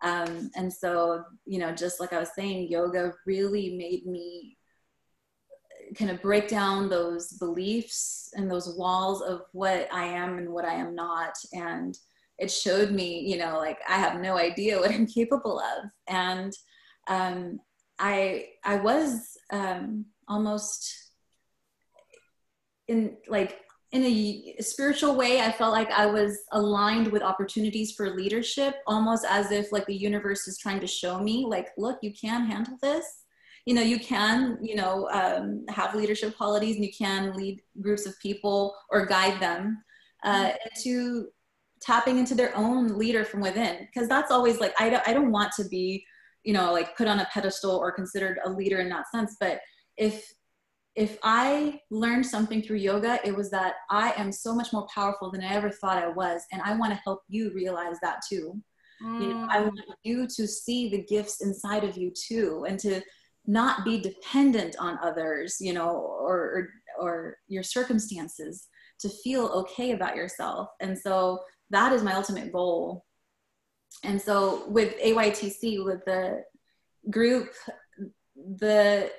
Um, and so, you know, just like I was saying, yoga really made me kind of break down those beliefs and those walls of what I am and what I am not. And it showed me, you know, like I have no idea what I'm capable of. And um, I I was um, almost in like in a spiritual way i felt like i was aligned with opportunities for leadership almost as if like the universe is trying to show me like look you can handle this. You know you can you know um, have leadership qualities and you can lead groups of people or guide them uh, into tapping into their own leader from within. Because that's always like I don't, I don't want to be you know like put on a pedestal or considered a leader in that sense but if if I learned something through yoga, it was that I am so much more powerful than I ever thought I was. And I want to help you realize that too. Mm. You know, I mm. want you to see the gifts inside of you too, and to not be dependent on others, you know, or, or, or your circumstances, to feel okay about yourself. And so that is my ultimate goal. And so with AYTC, with the group, the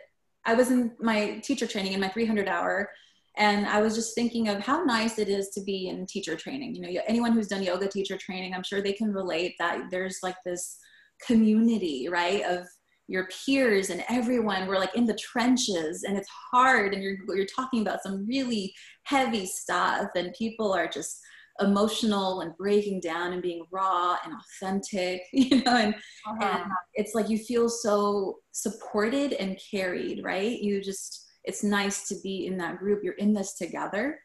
I was in my teacher training in my 300 hour and I was just thinking of how nice it is to be in teacher training. You know, anyone who's done yoga teacher training, I'm sure they can relate that there's like this community, right, of your peers and everyone. We're like in the trenches and it's hard and you're you're talking about some really heavy stuff and people are just emotional and breaking down and being raw and authentic you know and, uh-huh. and it's like you feel so supported and carried right? You just it's nice to be in that group. You're in this together.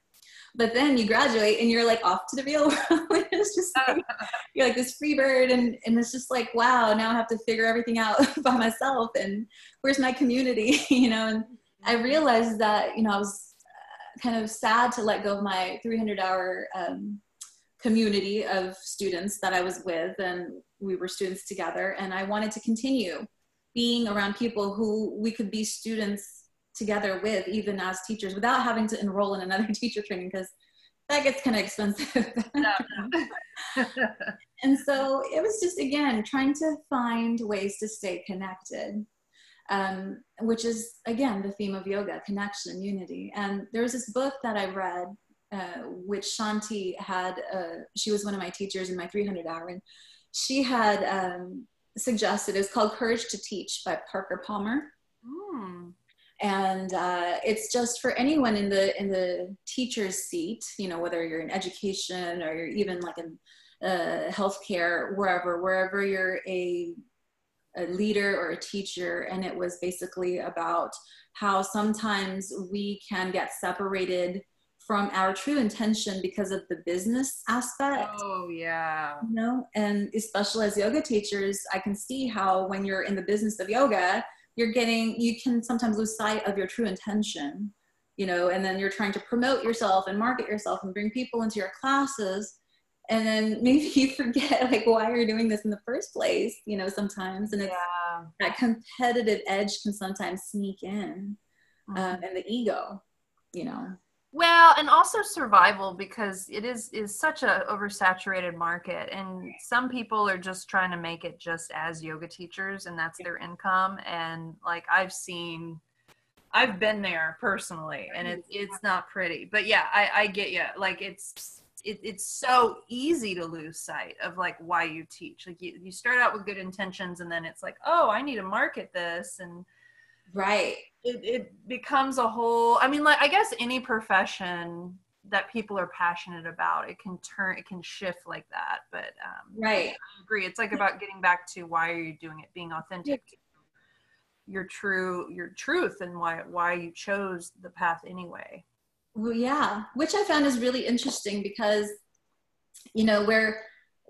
But then you graduate and you're like off to the real world. It's just like, you're like this free bird and, and it's just like wow now i have to figure everything out by myself and where's my community you know? And i mm-hmm. realized that you know i was kind of sad to let go of my 300 hour um, community of students that I was with, and we were students together. And I wanted to continue being around people who we could be students together with, even as teachers, without having to enroll in another teacher training because that gets kind of expensive. and so it was just, again, trying to find ways to stay connected um, which is again the theme of yoga connection unity and there was this book that i read uh, which shanti had uh, she was one of my teachers in my 300 hour and she had um, suggested it's called courage to teach by parker palmer mm. and uh, it's just for anyone in the in the teacher's seat you know whether you're in education or you're even like in uh, healthcare wherever wherever you're a a leader or a teacher and it was basically about how sometimes we can get separated from our true intention because of the business aspect. Oh, yeah. You know, and especially as yoga teachers, I can see how when you're in the business of yoga, you're getting, you can sometimes lose sight of your true intention, you know, and then you're trying to promote yourself and market yourself and bring people into your classes and then maybe you forget like why you're doing this in the first place you know sometimes. And it's yeah. that competitive edge can sometimes sneak in mm-hmm. um, and the ego you know. Well and also survival because it is is such a oversaturated market and some people are just trying to make it just as yoga teachers and that's their income. And like i've seen i've been there personally and it's it's not pretty. But yeah i i get you like it's it, it's so easy to lose sight of like why you teach. Like you, you start out with good intentions and then it's like oh i need to market this and right. it, it becomes a whole i mean like i guess any profession that people are passionate about it can turn it can shift like that but um right. i agree. It's like about getting back to why are you doing it being authentic your true your truth and why why you chose the path anyway well, yeah, which I found is really interesting because, you know, we're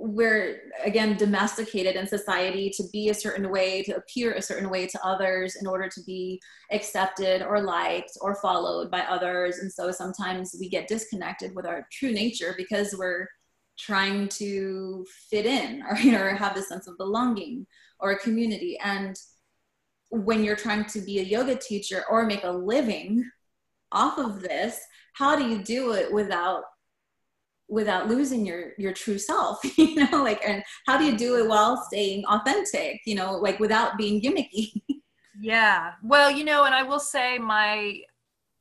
we're again domesticated in society to be a certain way to appear a certain way to others in order to be accepted or liked or followed by others. And so sometimes we get disconnected with our true nature because we're trying to fit in or you know have a sense of belonging or a community. And when you're trying to be a yoga teacher or make a living off of this how do you do it without without losing your your true self you know like and how do you do it while staying authentic you know like without being gimmicky? Yeah. Well you know and i will say my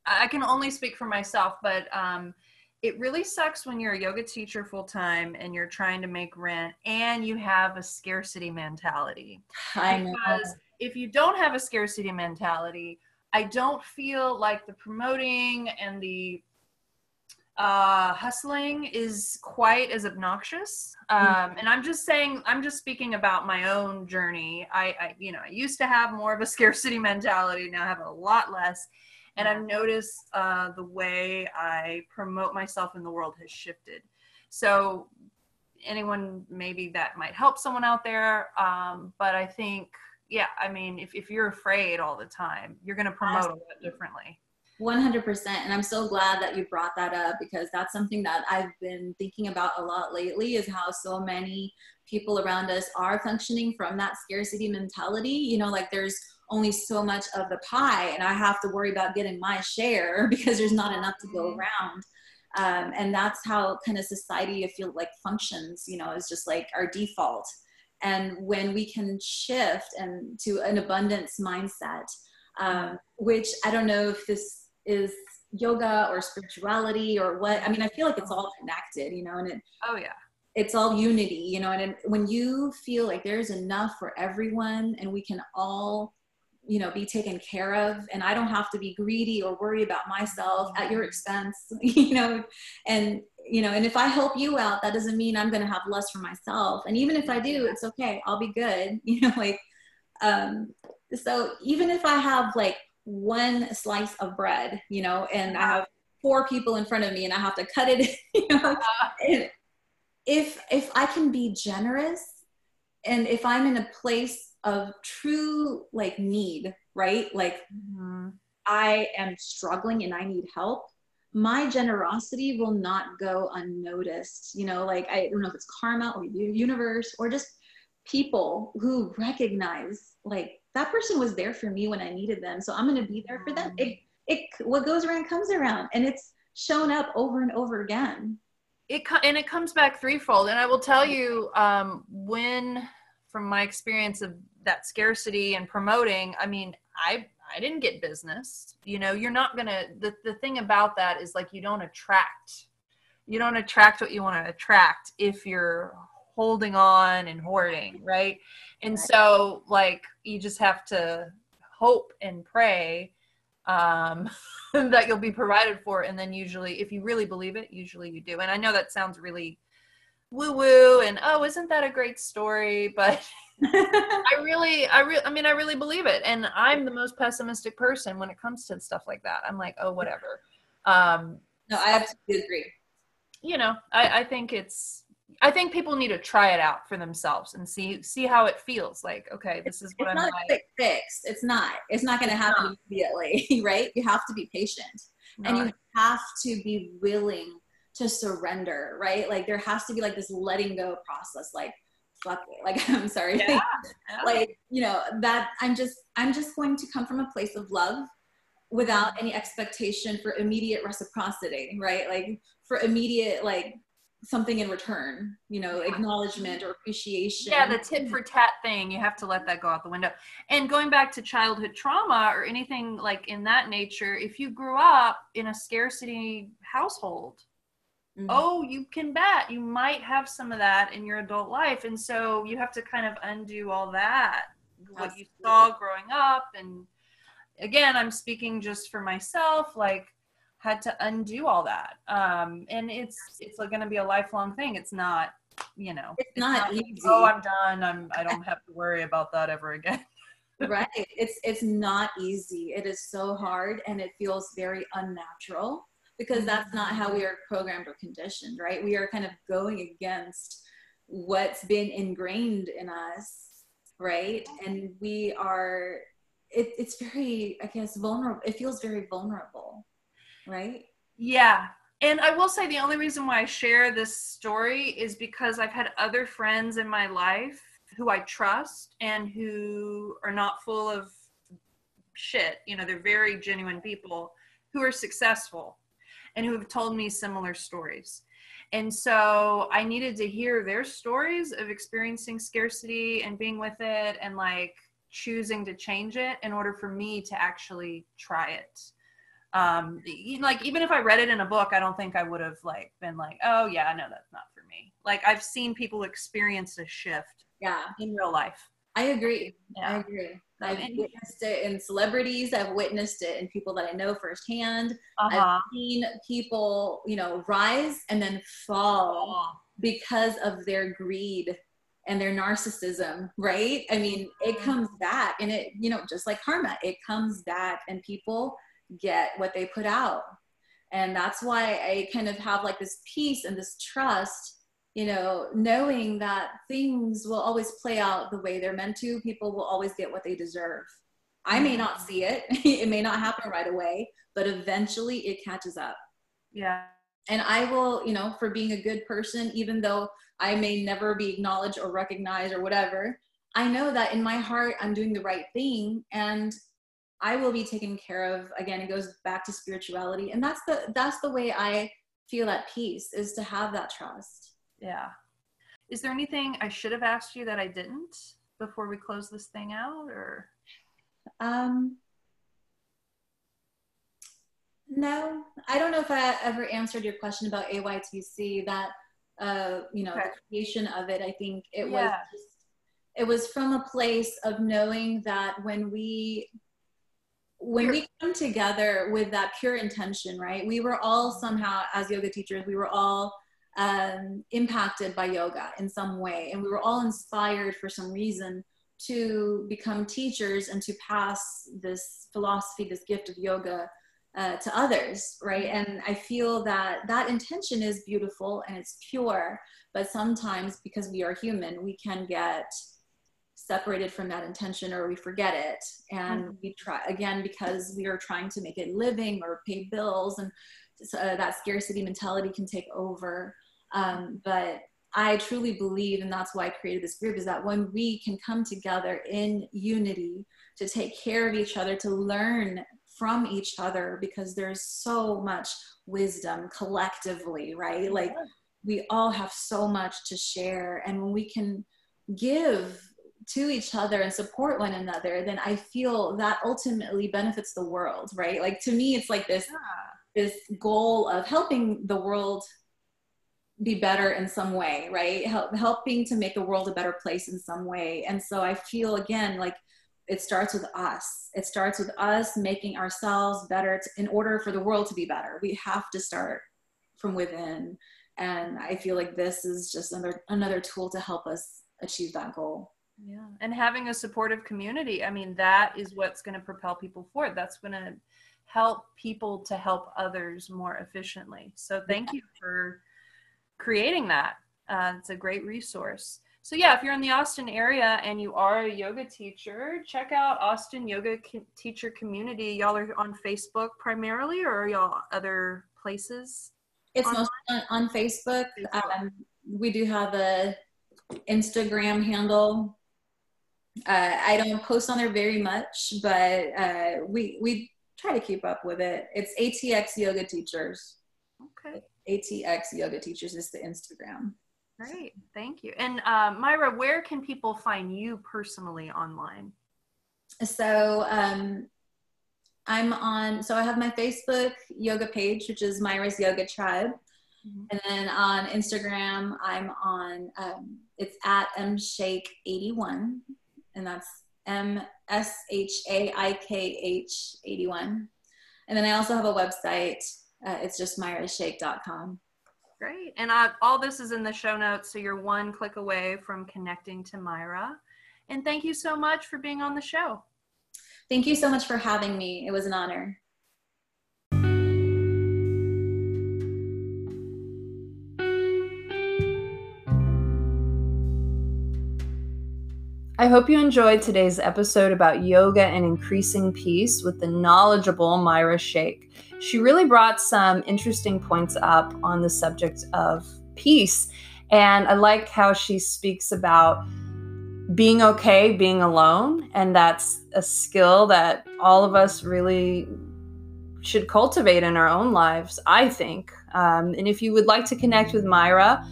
i can only speak for myself but um it really sucks when you're a yoga teacher full time and you're trying to make rent and you have a scarcity mentality. I know. because if you don't have a scarcity mentality i don't feel like the promoting and the uh, hustling is quite as obnoxious. Um, and I'm just saying, I'm just speaking about my own journey. I, I, you know, I used to have more of a scarcity mentality. Now I have a lot less. And I've noticed uh, the way I promote myself in the world has shifted. So, anyone maybe that might help someone out there. Um, but I think, yeah, I mean, if, if you're afraid all the time, you're going to promote a lot differently. 100% and i'm so glad that you brought that up because that's something that i've been thinking about a lot lately is how so many people around us are functioning from that scarcity mentality. You know like there's only so much of the pie and i have to worry about getting my share because there's not enough to go around. Um, and that's how kind of society i feel like functions you know is just like our default and when we can shift and to an abundance mindset um, which i don't know if this is yoga or spirituality or what i mean i feel like it's all connected you know and it oh yeah. it's all unity you know and it, when you feel like there's enough for everyone and we can all you know be taken care of and i don't have to be greedy or worry about myself at your expense you know and you know and if i help you out that doesn't mean i'm going to have less for myself and even if i do it's okay i'll be good you know like um so even if i have like one slice of bread, you know, and I have four people in front of me and I have to cut it, you know. And if if I can be generous and if I'm in a place of true like need, right? Like mm-hmm. I am struggling and I need help, my generosity will not go unnoticed. You know, like I don't know if it's karma or the universe or just people who recognize like that person was there for me when I needed them. So I'm going to be there for them. It, it, what goes around comes around and it's shown up over and over again. It, and it comes back threefold. And I will tell you, um, when, from my experience of that scarcity and promoting, I mean, I, I didn't get business. You know, you're not going to, the, the thing about that is like, you don't attract, you don't attract what you want to attract if you're holding on and hoarding, right? And so, like, you just have to hope and pray um, that you'll be provided for. And then, usually, if you really believe it, usually you do. And I know that sounds really woo woo and oh, isn't that a great story? But I really, I really, I mean, I really believe it. And I'm the most pessimistic person when it comes to stuff like that. I'm like, oh, whatever. Um, no, I absolutely agree. You know, I, I think it's I think people need to try it out for themselves and see see how it feels. Like, okay, this is what it's I'm not like. a quick fix. It's not. It's not going to happen not. immediately, right? You have to be patient, not. and you have to be willing to surrender, right? Like there has to be like this letting go process. Like, fuck it. Like, I'm sorry. Yeah. Like, you know, that I'm just I'm just going to come from a place of love without any expectation for immediate reciprocity, right? Like for immediate like something in return you know acknowledgement or appreciation yeah the tit for tat thing you have to let that go out the window and going back to childhood trauma or anything like in that nature if you grew up in a scarcity household mm-hmm. oh you can bet you might have some of that in your adult life and so you have to kind of undo all that Absolutely. what you saw growing up and again i'm speaking just for myself like had to undo all that. Um, and it's it's going to be a lifelong thing. It's not, you know, it's, it's not, not, easy. oh, I'm done. I'm I don't have to worry about that ever again. right. It's it's not easy. It is so hard, and it feels very unnatural because that's not how we are programmed or conditioned. Right. We are kind of going against what's been ingrained in us, right? And we are, it, it's very, I guess, vulnerable. It feels very vulnerable, right? Yeah. And I will say the only reason why I share this story is because I've had other friends in my life who I trust and who are not full of shit. You know, they're very genuine people who are successful and who have told me similar stories. And so I needed to hear their stories of experiencing scarcity and being with it and like choosing to change it in order for me to actually try it. Um, like even if I read it in a book, I don't think I would have like been like, oh yeah, no, that's not for me. Like I've seen people experience a shift, yeah, in real life. I agree. Yeah. I agree. I've witnessed it in celebrities. I've witnessed it in people that I know firsthand. Uh-huh. I've seen people, you know, rise and then fall because of their greed and their narcissism, right? I mean, it mm-hmm. comes back and it, you know, just like karma, it comes back and people get what they put out. And that's why I kind of have like this peace and this trust you know, knowing that things will always play out the way they're meant to, people will always get what they deserve. I may mm-hmm. not see it, it may not happen right away, but eventually it catches up. Yeah. And I will, you know, for being a good person, even though I may never be acknowledged or recognized or whatever, I know that in my heart I'm doing the right thing and I will be taken care of. Again, it goes back to spirituality. And that's the that's the way I feel at peace is to have that trust. Yeah. Is there anything I should have asked you that I didn't before we close this thing out or? Um, no, I don't know if I ever answered your question about AYTC that, uh, you know, okay. the creation of it. I think it yeah. was just, it was from a place of knowing that when we when we come together with that pure intention, right? We were all somehow, as yoga teachers, we were all um, impacted by yoga in some way. And we were all inspired for some reason to become teachers and to pass this philosophy, this gift of yoga uh, to others, right? And I feel that that intention is beautiful and it's pure, but sometimes because we are human, we can get separated from that intention or we forget it and mm-hmm. we try again because we are trying to make a living or pay bills and uh, that scarcity mentality can take over um, but I truly believe, and that's why I created this group, is that when we can come together in unity to take care of each other, to learn from each other, because there's so much wisdom collectively, right? Like we all have so much to share. And when we can give to each other and support one another, then I feel that ultimately benefits the world, right? Like to me, it's like this, yeah. this goal of helping the world be better in some way, right? Help, helping to make the world a better place in some way. And so I feel again like it starts with us. It starts with us making ourselves better to, in order for the world to be better. We have to start from within. And I feel like this is just another another tool to help us achieve that goal. Yeah. And having a supportive community, I mean, that is what's going to propel people forward. That's going to help people to help others more efficiently. So thank you for creating that. Uh, it's a great resource. So yeah, if you're in the Austin area and you are a yoga teacher, check out Austin Yoga Co- Teacher Community. Y'all are on Facebook primarily, or are y'all other places? It's mostly on, on Facebook. Facebook. Um, we do have a Instagram handle. Uh, I don't post on there very much, but uh, we we try to keep up with it. It's ATX Yoga Teachers. Okay. ATX Yoga Teachers is the Instagram. Great, thank you. And uh, Myra, where can people find you personally online? So um, I'm on, so I have my Facebook yoga page, which is Myra's Yoga Tribe. Mm-hmm. And then on Instagram, I'm on, um, it's at mshaikh81, and that's M S H A I K H 81. And then I also have a website, uh, it's just myrashaikh.com. Great. And I, all this is in the show notes, so you're one click away from connecting to Myra. And thank you so much for being on the show. Thank you so much for having me. It was an honor. I hope you enjoyed today's episode about yoga and increasing peace with the knowledgeable Myra Shaikh. She really brought some interesting points up on the subject of peace. And I like how she speaks about being okay being alone. And that's a skill that all of us really should cultivate in our own lives, I think. Um, and if you would like to connect with Myra,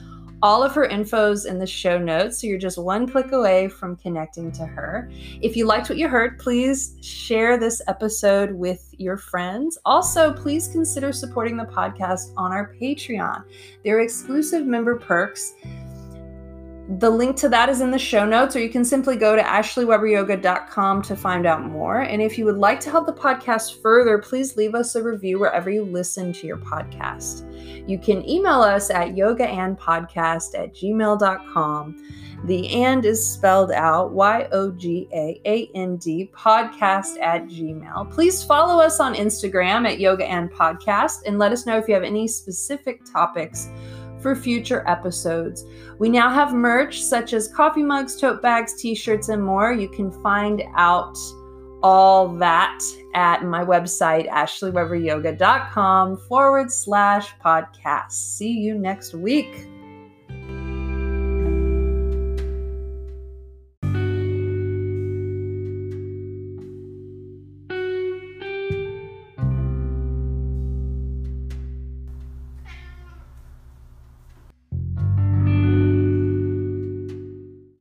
all of her info's in the show notes, so you're just one click away from connecting to her. If you liked what you heard, please share this episode with your friends. Also, please consider supporting the podcast on our Patreon. There are exclusive member perks the link to that is in the show notes, or you can simply go to ashleyweberyoga.com to find out more. And if you would like to help the podcast further, please leave us a review wherever you listen to your podcast. You can email us at yogaandpodcast at gmail.com. The and is spelled out Y O G A A N D podcast at gmail. Please follow us on Instagram at yoga and podcast and let us know if you have any specific topics for future episodes. We now have merch such as coffee mugs, tote bags, t shirts, and more. You can find out all that at my website, ashleyweberyoga.com forward slash podcast. See you next week.